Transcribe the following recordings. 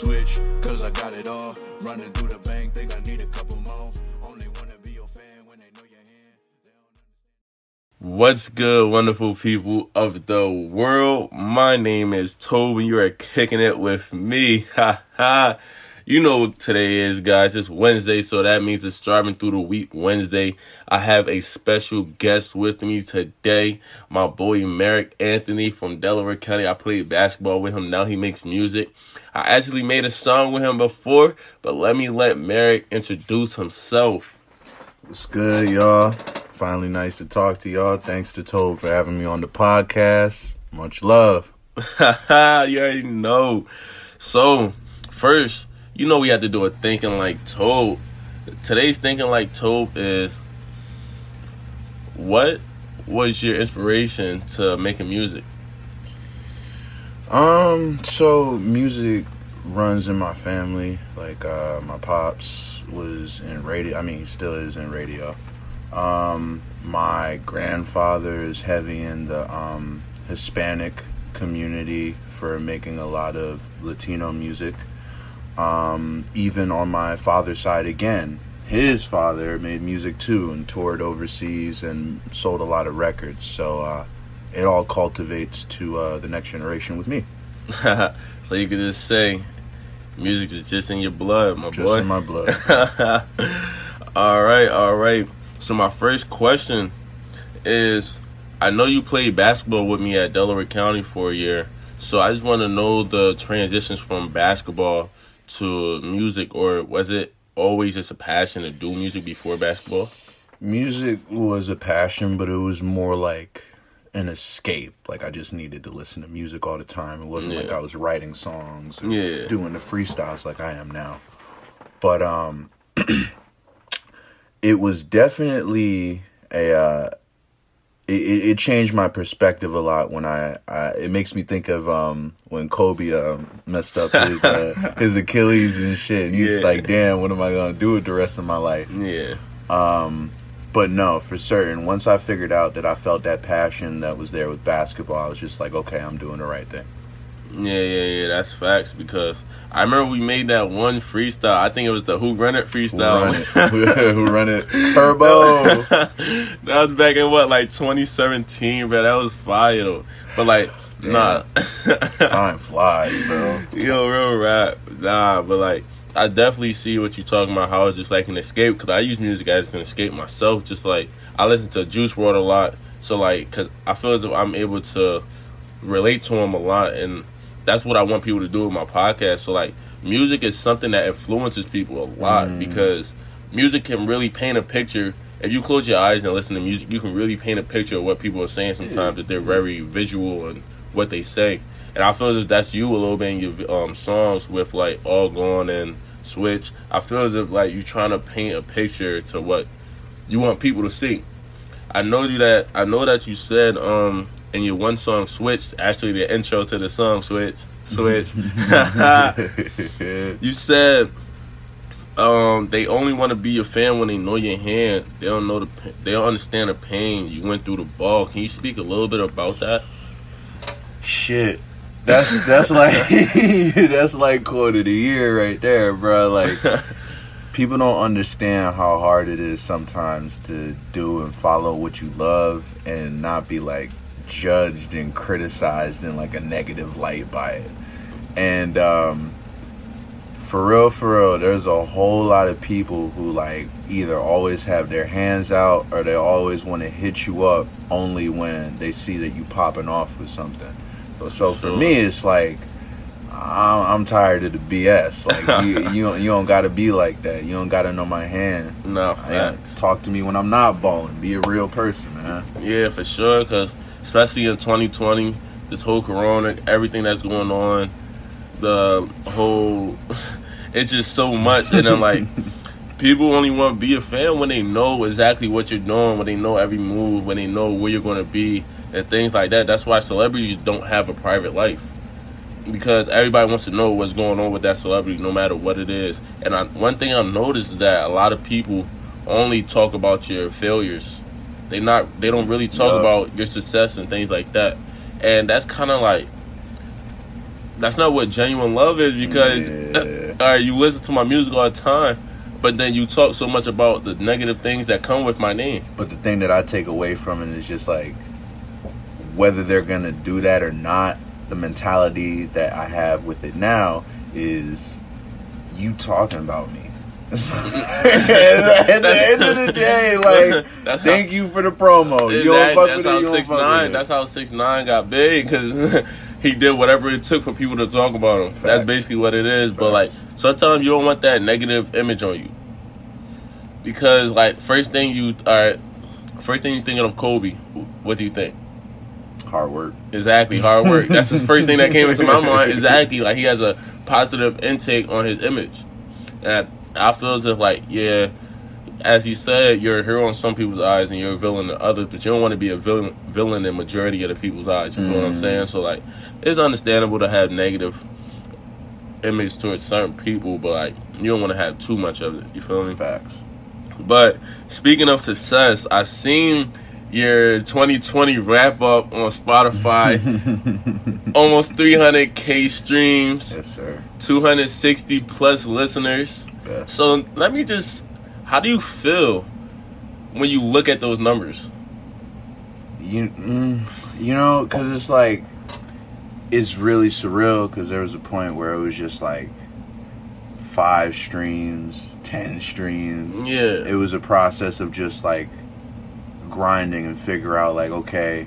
switch, cause I got it all. Running through the bank, think I need a couple more. Only wanna be your fan when they know your hand. What's good, wonderful people of the world? My name is Toby. You are kicking it with me. Ha ha. You know what today is, guys. It's Wednesday, so that means it's driving through the week Wednesday. I have a special guest with me today, my boy Merrick Anthony from Delaware County. I played basketball with him. Now he makes music. I actually made a song with him before, but let me let Merrick introduce himself. What's good, y'all? Finally, nice to talk to y'all. Thanks to Toad for having me on the podcast. Much love. you already know. So, first, you know we have to do a thinking like Toad. Today's thinking like Toad is what was your inspiration to making music? Um, so music runs in my family. Like, uh, my pops was in radio. I mean, he still is in radio. Um, my grandfather is heavy in the um, Hispanic community for making a lot of Latino music. Um, even on my father's side, again, his father made music too and toured overseas and sold a lot of records. So uh, it all cultivates to uh, the next generation with me. so you could just say music is just in your blood, my Just boy. Just in my blood. all right, all right. So my first question is I know you played basketball with me at Delaware County for a year. So I just want to know the transitions from basketball to music or was it always just a passion to do music before basketball? music was a passion, but it was more like an escape. Like I just needed to listen to music all the time. It wasn't like I was writing songs or Yeah. doing the freestyles like I am now. But um it was definitely a uh it, it changed my perspective a lot when I, I it makes me think of um when Kobe um, messed up his uh, his Achilles and shit and he's Yeah. like damn what am I gonna do with the rest of my life Yeah. Um, but no, for certain, once I figured out that I felt that passion that was there with basketball, I was just like, okay, I'm doing the right thing. Yeah, yeah, yeah, that's facts because I remember we made that one freestyle. I think it was the Who Run It Who freestyle. run it? Who run it? Turbo. that was back in what, like 2017, bro. That was fire though. But like, nah, Time flies, bro. yo, real rap, nah. But like, I definitely see what you're talking about. How it's just like an escape because I use music as an escape myself. Just like I listen to Juice WRLD a lot, so like, cause I feel as if I'm able to relate to him a lot, and that's what I want people to do with my podcast. So like, music is something that influences people a lot because music can really paint a picture. If you close your eyes and listen to music, you can really paint a picture of what people are saying. Sometimes that they're very visual and what they say. And I feel as if that's you a little bit in your um, songs with like All Gone and Switch. I feel as if like you're trying to paint a picture to what you want people to see. I know you that I know that you said um in your one song Switch, actually the intro to the song Switch, Switch. you said um they only want to be your fan when they know your hand. They don't know the they don't understand the pain you went through the ball. Can you speak a little bit about that? Shit. That's that's like that's like quote of the year right there, bro. Like people don't understand how hard it is sometimes to do and follow what you love and not be like judged and criticized in like a negative light by it. And um for real, for real, there's a whole lot of people who like either always have their hands out or they always want to hit you up only when they see that you popping off with something. So, so for me, it's like I'm, I'm tired of the BS. Like you, you don't, you don't got to be like that. You don't got to know my hand. No, facts. talk to me when I'm not balling. Be a real person, man. Yeah, for sure. Because especially in 2020, this whole Corona, everything that's going on, the whole, it's just so much. And I'm like, people only want to be a fan when they know exactly what you're doing, when they know every move, when they know where you're going to be, and things like that. That's why celebrities don't have a private life. Because everybody wants to know what's going on with that celebrity, no matter what it is. And I, one thing I've noticed is that a lot of people only talk about your failures. They not they don't really talk Yeah. about your success and things like that. And that's kind of like that's not what genuine love is because Yeah. all right, you listen to my music all the time, but then you talk so much about the negative things that come with my name. But the thing that I take away from it is just like whether they're gonna do that or not. The mentality that I have with it now is you talking about me. At the end of the day, like, That's thank how- you for the promo. You don't fuck That's with it, how you six nine. That's how six nine got big because he did whatever it took for people to talk about him. That's basically what it is. But like sometimes you don't want that negative image on you because like first thing you right, first thing you thinking of Kobe. What do you think? hard work. Exactly, hard work. That's the first thing that came into my mind. Exactly, like he has a positive intake on his image, and I, I feel as if like yeah, as you said, you're a hero in some people's eyes and you're a villain in others, but you don't want to be a villain villain in majority of the people's eyes. You know what I'm mm. saying? So like, it's understandable to have negative image towards certain people, but like you don't want to have too much of it. You feel me? Facts. But speaking of success, I've seen your 2020 wrap up on Spotify. Almost 300k streams, Yes, sir. 260 plus listeners. So let me just, how do you feel when you look at those numbers? You, mm, you know, because it's like, it's really surreal. Because there was a point where it was just like five streams, ten streams. Yeah. It was a process of just like grinding and figure out like, okay,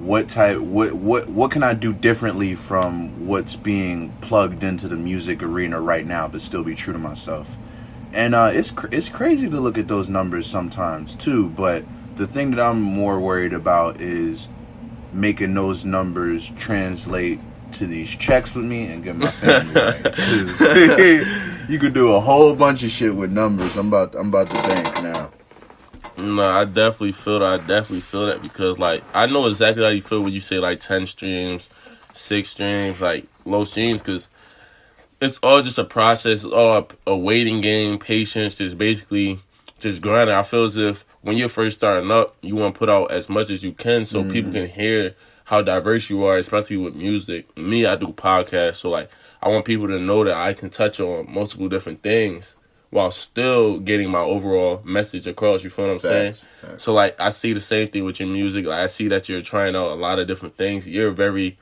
what type, what what what can I do differently from what's being plugged into the music arena right now, but still be true to myself. And uh, it's cr- it's crazy to look at those numbers sometimes too. But the thing that I'm more worried about is making those numbers translate to these checks with me and get my family right. you could do a whole bunch of shit with numbers. I'm about I'm about to think now. No, I definitely feel that. I definitely feel that because, like, I know exactly how you feel when you say like ten streams, six streams, like low streams, because it's all just a process, it's all a, a waiting game, patience, just basically just grinding. I feel as if when you're first starting up, you want to put out as much as you can so people mm. can hear how diverse you are, especially with music. Me, I do podcasts, so like I want people to know that I can touch on multiple different things while still getting my overall message across. You feel what I'm saying? Facts. So like I see the same thing with your music. Like I see that you're trying out a lot of different things. You're very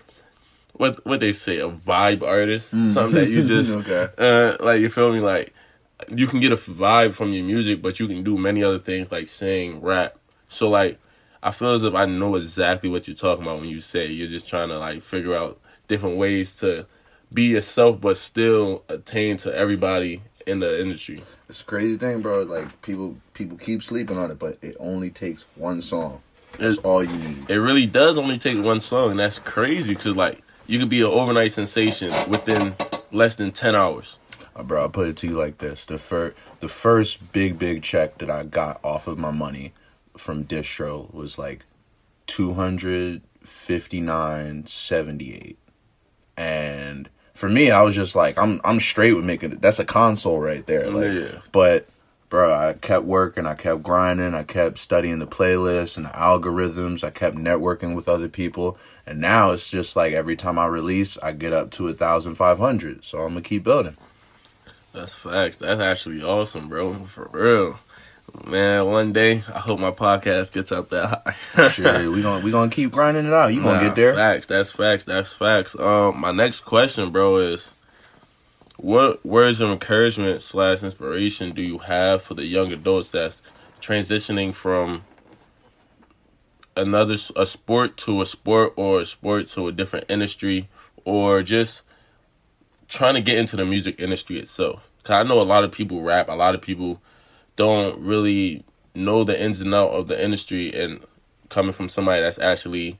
what what they say, a vibe artist. Something that you just Okay. uh like you feel me like you can get a vibe from your music, but you can do many other things like sing, rap. So like I feel as if I know exactly what you're talking about when you say you're just trying to like figure out different ways to be yourself but still attain to everybody in the industry. It's a crazy thing, bro. Like people people keep sleeping on it, but it only takes one song. That's It- all you need. It really does only take one song, and that's crazy because like you could be an overnight sensation within less than ten hours. Uh, bro, I'll put it to you like this: the first the first big big check that I got off of my money from distro was like two hundred fifty nine seventy eight, and for me, I was just like, I'm I'm straight with making it. That's a console right there. Like, Yeah. but. Bro, I kept working, I kept grinding, I kept studying the playlists and the algorithms, I kept networking with other people, and now it's just like every time I release, I get up to a thousand five hundred. So I'm gonna keep building. That's facts. That's actually awesome, bro. For real, man. One day, I hope my podcast gets up that high. Sure, we gonna we gonna keep grinding it out. You gonna Nah, get there? Facts. That's facts. That's facts. Um, my next question, bro, is what words of encouragement slash inspiration do you have for the young adults that's transitioning from another a sport to a sport or a sport to a different industry or just trying to get into the music industry itself? Cause I know a lot of people rap. A lot of people don't really know the ins and out of the industry and coming from somebody that's actually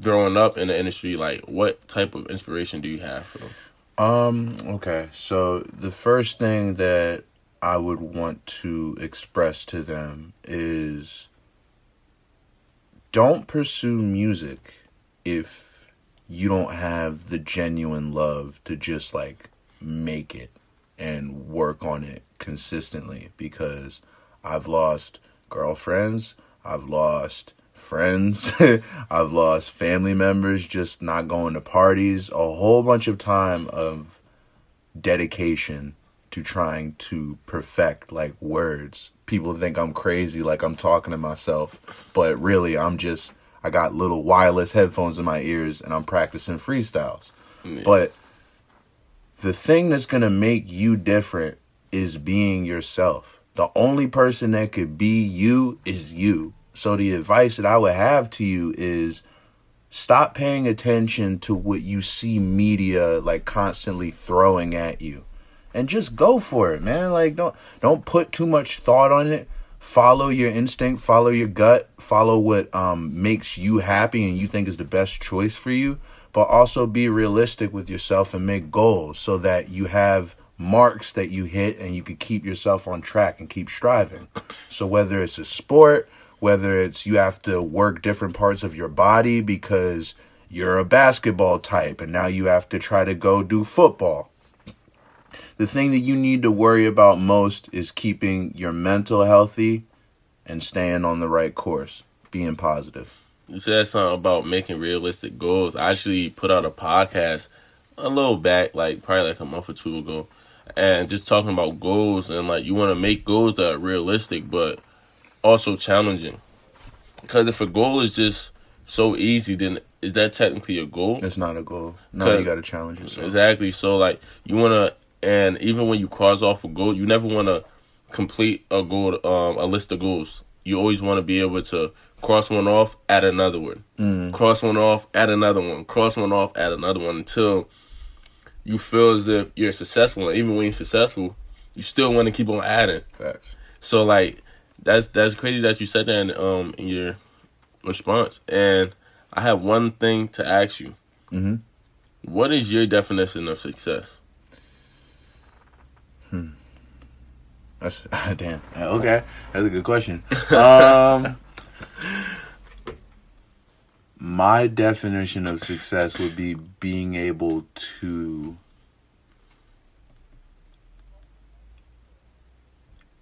growing up in the industry, like what type of inspiration do you have for them? Um, okay. So the first thing that I would want to express to them is don't pursue music if you don't have the genuine love to just like make it and work on it consistently because I've lost girlfriends, I've lost friends. I've lost family members just not going to parties. A whole bunch of time of dedication to trying to perfect like words. People think I'm crazy, like I'm talking to myself, but really I'm just I got little wireless headphones in my ears and I'm practicing freestyles. But the thing that's gonna make you different is being yourself. The only person that could be you is you. So the advice that I would have to you is stop paying attention to what you see media like constantly throwing at you and just go for it man like don't don't put too much thought on it follow your instinct follow your gut follow what um makes you happy and you think is the best choice for you but also be realistic with yourself and make goals so that you have marks that you hit and you can keep yourself on track and keep striving so whether it's a sport whether it's you have to work different parts of your body because you're a basketball type and now you have to try to go do football. The thing that you need to worry about most is keeping your mental healthy and staying on the right course, being positive. You said something about making realistic goals. I actually put out a podcast a little back, like probably like a month or two ago, and just talking about goals and like you want to make goals that are realistic, but also challenging. Because if a goal is just so easy, then is that technically a goal? It's not a goal. No, you got to challenge yourself. Exactly. So like you want to, and even when you cross off a goal, you never want to complete a goal, um, a list of goals. You always want to be able to cross one off, add another one, cross one off, add another one, cross one off, add another one until you feel as if you're successful. And even when you're successful, you still want to keep on adding. Facts. So like that's that's crazy that you said that in, um in your response. And I have one thing to ask you. Mhm. What is your definition of success? That's damn. Okay, that's a good question. Um, my definition of success would be being able to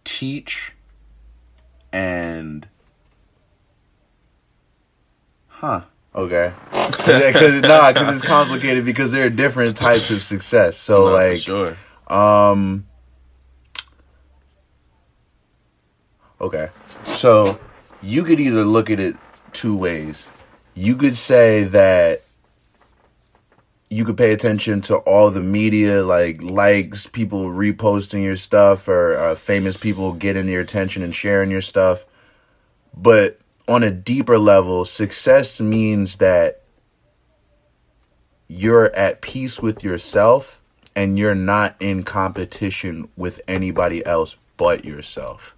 teach and huh okay because nah because it's complicated because there are different types of success so No, like sure. um. Okay, so you could either look at it two ways. You could say that you could pay attention to all the media, like likes, people reposting your stuff, or uh, famous people getting your attention and sharing your stuff. But on a deeper level, success means that you're at peace with yourself and you're not in competition with anybody else but yourself.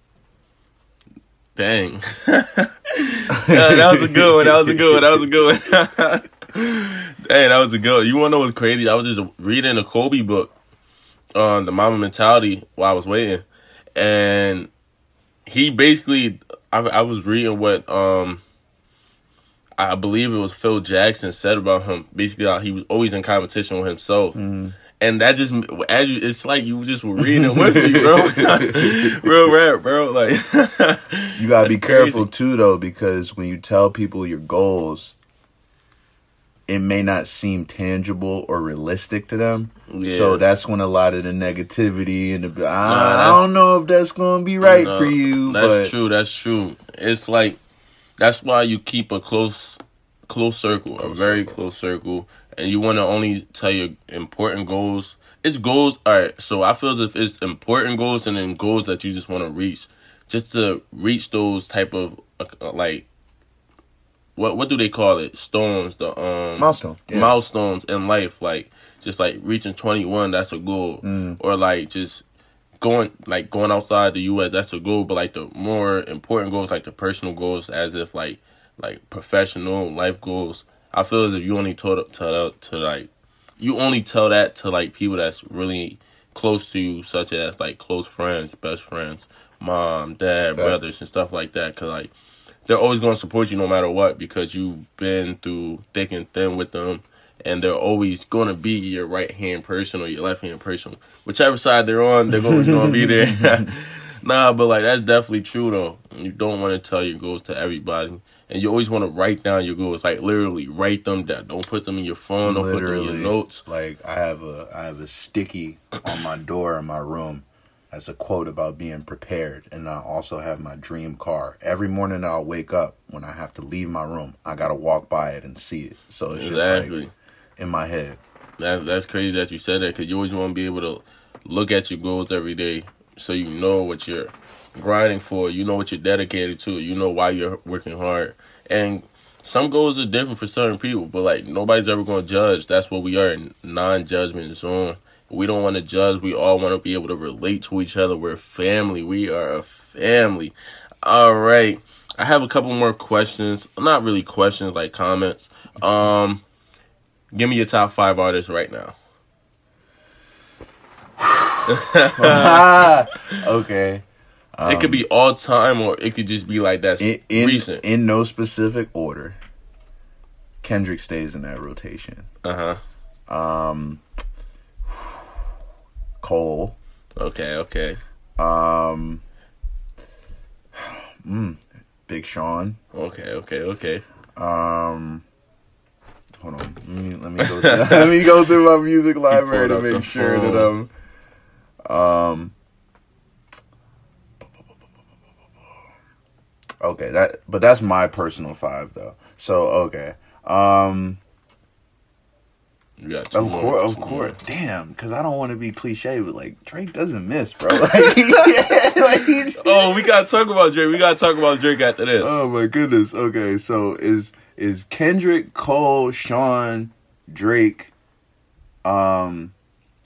Dang. Yeah, that was a good one. That was a good one. That was a good one. hey, that was a good one. You want to know what's crazy? I was just reading a Kobe book on the Mamba Mentality while I was waiting. And he basically, I, I was reading what, um, I believe it was Phil Jackson said about him. Basically, he was always in competition with himself. And that just, as you, it's like you just were reading it with me, bro. Real rap, bro. Like, You gotta be careful crazy. too, though, because when you tell people your goals, it may not seem tangible or realistic to them. Yeah. So that's when a lot of the negativity and the ah, I, I don't know if that's gonna be right No, for you. That's but true. That's true. It's like that's why you keep a close, close circle, a very close circle, and you want to only tell your important goals. It's goals. All right. So I feel as if it's important goals and then goals that you just want to reach, just to reach those type of uh, like. What what do they call it? Stones, the um Milestone, yeah. milestones in life, like just like reaching twenty one, that's a goal, Mm. or like just going like going outside the U.S. That's a goal, but like the more important goals, like the personal goals, as if like like professional life goals. I feel as if you only tell tell that to like you only tell that to like people that's really close to you, such as like close friends, best friends, mom, dad, Facts. brothers, and stuff like that. Cause like they're always going to support you no matter what because you've been through thick and thin with them and they're always going to be your right hand person or your left hand person whichever side they're on they're always going to be there nah but like that's definitely true though you don't want to tell your goals to everybody and you always want to write down your goals. Like literally, write them down. Don't put them in your phone. Don't put them in your notes. Like I have a I have a sticky on my door in my room as a quote about being prepared, and I also have my dream car. Every morning that I'll wake up, when I have to leave my room, I gotta walk by it and see it. So it's just like in my head. That's that's crazy that you said that because you always want to be able to look at your goals every day, so you know what you're grinding for. You know what you're dedicated to. You know why you're working hard. And some goals are different for certain people, but like nobody's ever gonna judge. That's what we are, in non-judgment zone. We don't want to judge. We all want to be able to relate to each other. We're family. We are a family. All right. I have a couple more questions. Not really questions, like comments. Um, give me your top five artists right now. okay. it could be all time, or it could just be like that's In in, recent. in no specific order. Kendrick stays in that rotation. Uh huh. Um Cole. Okay. Okay. Um mm, Big Sean. Okay. Okay. Okay. Um, hold on. Let me let me go. Through, let me go through my music library to pulled up the make sure that I'm. Um. Okay, that but that's my personal five though. So okay. Um. Two Of course, of course. more. Damn, because I don't want to be cliche, but like Drake doesn't miss, bro. Like, like, Oh, we gotta talk about Drake. We gotta talk about Drake after this. Oh my goodness. Okay, so is is Kendrick, Cole, Sean, Drake? Um,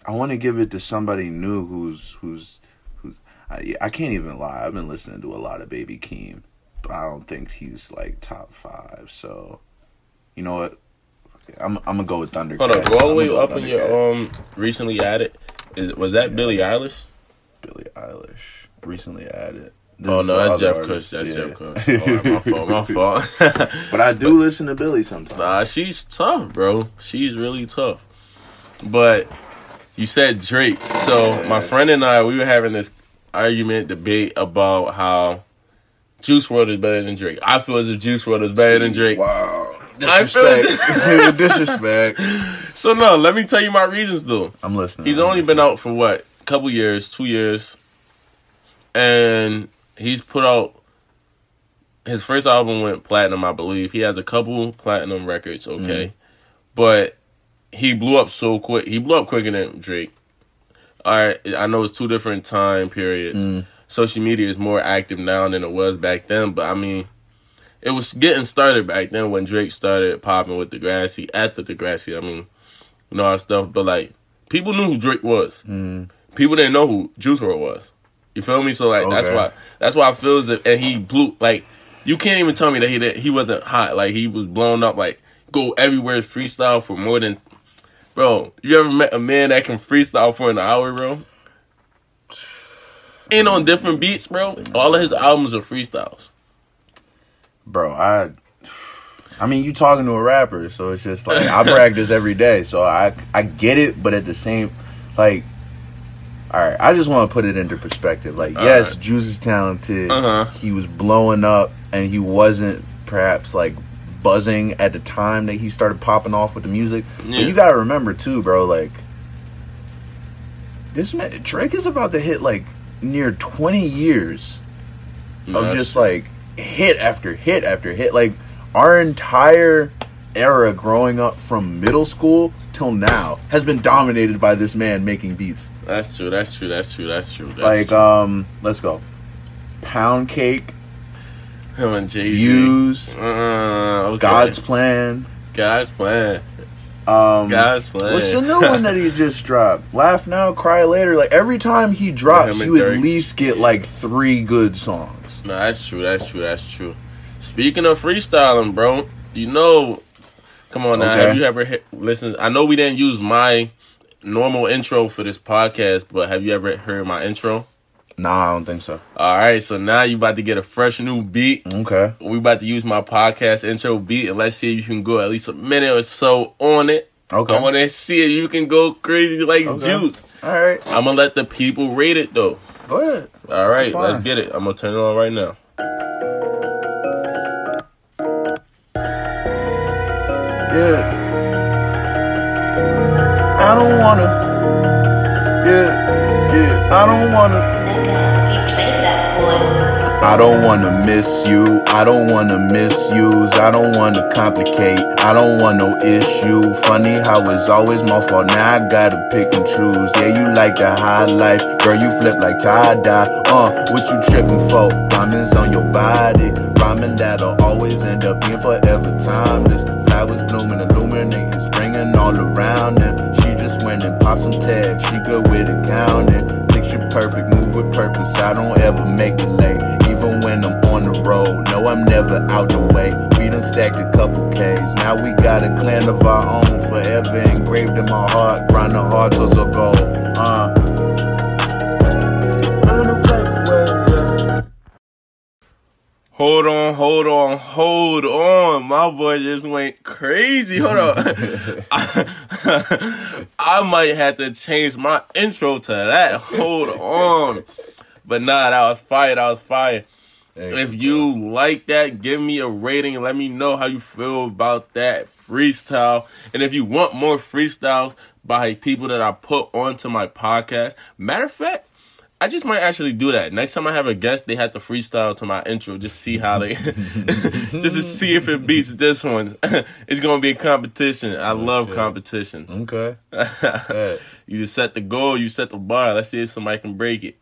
I want to give it to somebody new who's who's who's. I, I can't even lie. I've been listening to a lot of Baby Keem, but I don't think he's like top five. So, you know what? I'm I'm gonna go with Thundercat. Hold on, go all the way up in your um recently added. Is was that Billie Eilish? Billie Eilish recently added. This Oh no, that's Jeff Kush. That's yeah. Jeff Kush. Oh, my fault. My fault. But I do listen to Billie sometimes. Nah, she's tough, bro. She's really tough. But you said Drake. So my friend and I, we were having this argument, debate about how Juice WRLD is better than Drake. I feel as if Juice WRLD is better than Drake. Wow. Disrespect. Disrespect. So no, let me tell you my reasons though. I'm listening. He's I'm only listening. been out for what? A couple years, two years. And he's put out his first album went platinum, I believe. He has a couple platinum records, okay. Mm. But he blew up so quick. He blew up quicker than Drake. All right, I know it's two different time periods. Mm. Social media is more active now than it was back then, but I mean, it was getting started back then when Drake started popping with the Degrassi, after the Degrassi, I mean, you know, all that stuff. But like, people knew who Drake was. Mm. People didn't know who Juice WRLD was. You feel me? So like, that's why that's why I feel as if, and he blew like, you can't even tell me that he that he wasn't hot. Like he was blown up. Like go everywhere freestyle for more than, bro. You ever met a man that can freestyle for an hour, bro? And on different beats, bro. All of his albums are freestyles. bro. I, I mean, you talking to a rapper, so it's just like I practice every day, so I I get it, but at the same, like, all right, I just want to put it into perspective. Like, yes, right. Juice is talented. Uh-huh. He was blowing up, and he wasn't perhaps like buzzing at the time that he started popping off with the music. Yeah. But you got to remember too, bro. Like, this man Drake is about to hit like near twenty years of just true. like hit after hit after hit. Like our entire era growing up from middle school till now has been dominated by this man making beats. That's true. That's true. That's true. That's true. That's like true. um let's go. Pound cake, him and Jay Z. views, Uh, okay. God's plan. God's plan. Um God's plan. What's the new one that he just dropped? Laugh now, cry later. Like every time he drops, you at least get like three good songs. No, that's true. That's true. That's true. Speaking of freestyling, bro, you know, come on now. Okay. Have you ever hit, listened? I know we didn't use my normal intro for this podcast, but have you ever heard my intro? Nah, I don't think so. All right, so now you about to get a fresh new beat. Okay. We about to use my podcast intro beat, and let's see if you can go at least a minute or so on it. Okay. I want to see if you can go crazy like Okay. Juice. All right. I'm gonna let the people rate it though. Go ahead. All right, let's get it. I'm gonna turn it on right now. Yeah. I don't wanna. Yeah, yeah. I don't wanna. I don't wanna miss you. I don't wanna misuse. I don't wanna complicate. I don't want no issue. Funny how it's always my fault. Now I gotta pick and choose. Yeah, you like the high life. Girl, you flip like tie dye. Uh, what you tripping for? Diamonds on your body. Rhyming that'll always end up being forever timeless. Flowers blooming, illuminating, springing all around it. She just went and popped some tags. She good with accounting. Perfect, move with purpose. I don't ever make it late. Even when I'm on the road, no, I'm never out the way. We done stacked a couple K's. Now we got a clan of our own, forever engraved in my heart. Grinding hard towards a goal. Uh. Hold on, hold on, hold on. My boy just went crazy. Hold on. I, might have to change my intro to that. Hold on. But nah, that was fire. That was fire. If you like that, give me a rating let me know how you feel about that freestyle. And if you want more freestyles by people that I put onto my podcast, matter of fact, I just might actually do that. Next time I have a guest, they have to freestyle to my intro, just see how they, just to see if it beats this one. it's gonna be a competition. I love shit. competitions. Okay. You just set the goal, you set the bar. Let's see if somebody can break it.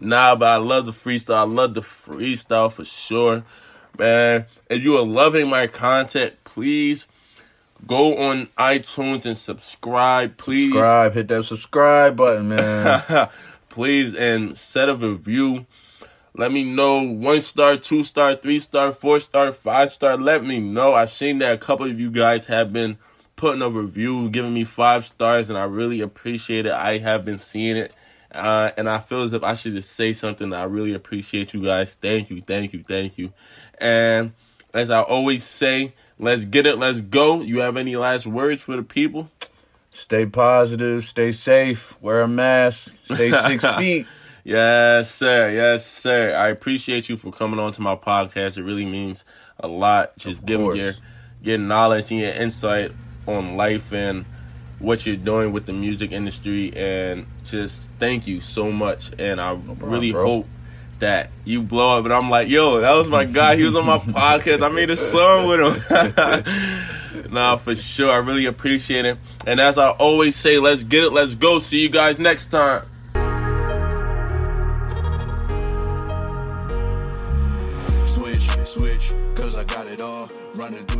Nah, but I love the freestyle. I love the freestyle for sure. Man, if you are loving my content, please go on iTunes and subscribe. Please. Subscribe, hit that subscribe button, man. Please and set a review. Let me know one star, two star, three star, four star, five star. Let me know. I've seen that a couple of you guys have been putting a review, giving me five stars, and I really appreciate it. I have been seeing it. Uh, and I feel as if I should just say something. I really appreciate you guys. Thank you, thank you, thank you. And as I always say, let's get it, let's go. You have any last words for the people? Stay positive, stay safe, wear a mask, stay six feet. Yes, sir. Yes, sir. I appreciate you for coming on to my podcast. It really means a lot. Just giving your your knowledge and your insight on life and what you're doing with the music industry. And just thank you so much. And I really bro. hope that you blow up. And I'm like, yo, that was my guy. He was on my podcast. I made a song with him. nah, for sure. I really appreciate it. And as I always say, let's get it. Let's go. See you guys next time. Switch, switch, cause I got it all. Running through